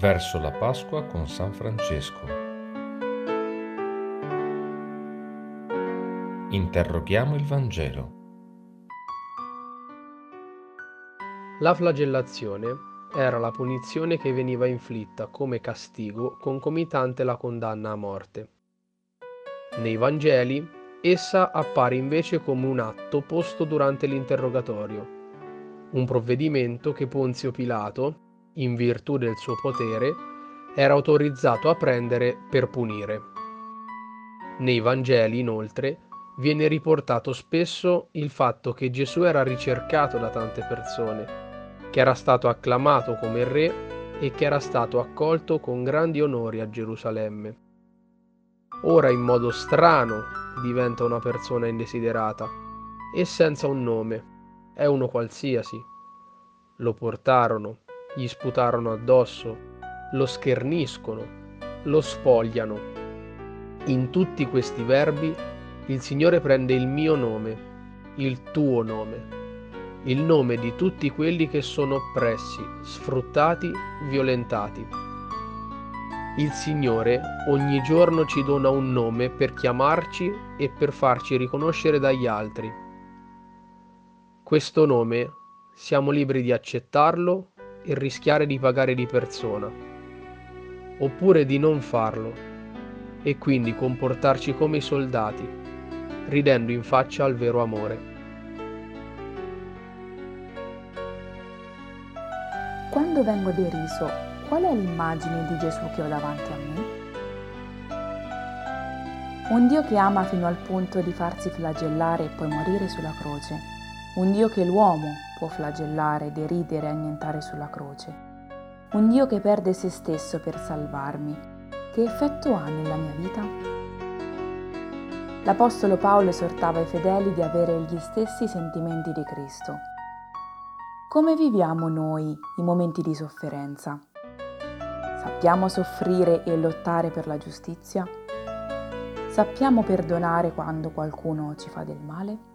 verso la Pasqua con San Francesco. Interroghiamo il Vangelo. La flagellazione era la punizione che veniva inflitta come castigo concomitante la condanna a morte. Nei Vangeli essa appare invece come un atto posto durante l'interrogatorio, un provvedimento che Ponzio Pilato, in virtù del suo potere, era autorizzato a prendere per punire. Nei Vangeli, inoltre, viene riportato spesso il fatto che Gesù era ricercato da tante persone, che era stato acclamato come re e che era stato accolto con grandi onori a Gerusalemme. Ora in modo strano diventa una persona indesiderata e senza un nome, è uno qualsiasi. Lo portarono, gli sputarono addosso, lo scherniscono, lo spogliano. In tutti questi verbi il Signore prende il mio nome, il tuo nome, il nome di tutti quelli che sono oppressi, sfruttati, violentati. Il Signore ogni giorno ci dona un nome per chiamarci e per farci riconoscere dagli altri. Questo nome siamo liberi di accettarlo e rischiare di pagare di persona, oppure di non farlo e quindi comportarci come i soldati, ridendo in faccia al vero amore. Quando vengo deriso, qual è l'immagine di Gesù che ho davanti a me? Un Dio che ama fino al punto di farsi flagellare e poi morire sulla croce. Un Dio che l'uomo può flagellare, deridere e annientare sulla croce. Un Dio che perde se stesso per salvarmi. Che effetto ha nella mia vita? L'Apostolo Paolo esortava i fedeli di avere gli stessi sentimenti di Cristo. Come viviamo noi i momenti di sofferenza? Sappiamo soffrire e lottare per la giustizia? Sappiamo perdonare quando qualcuno ci fa del male?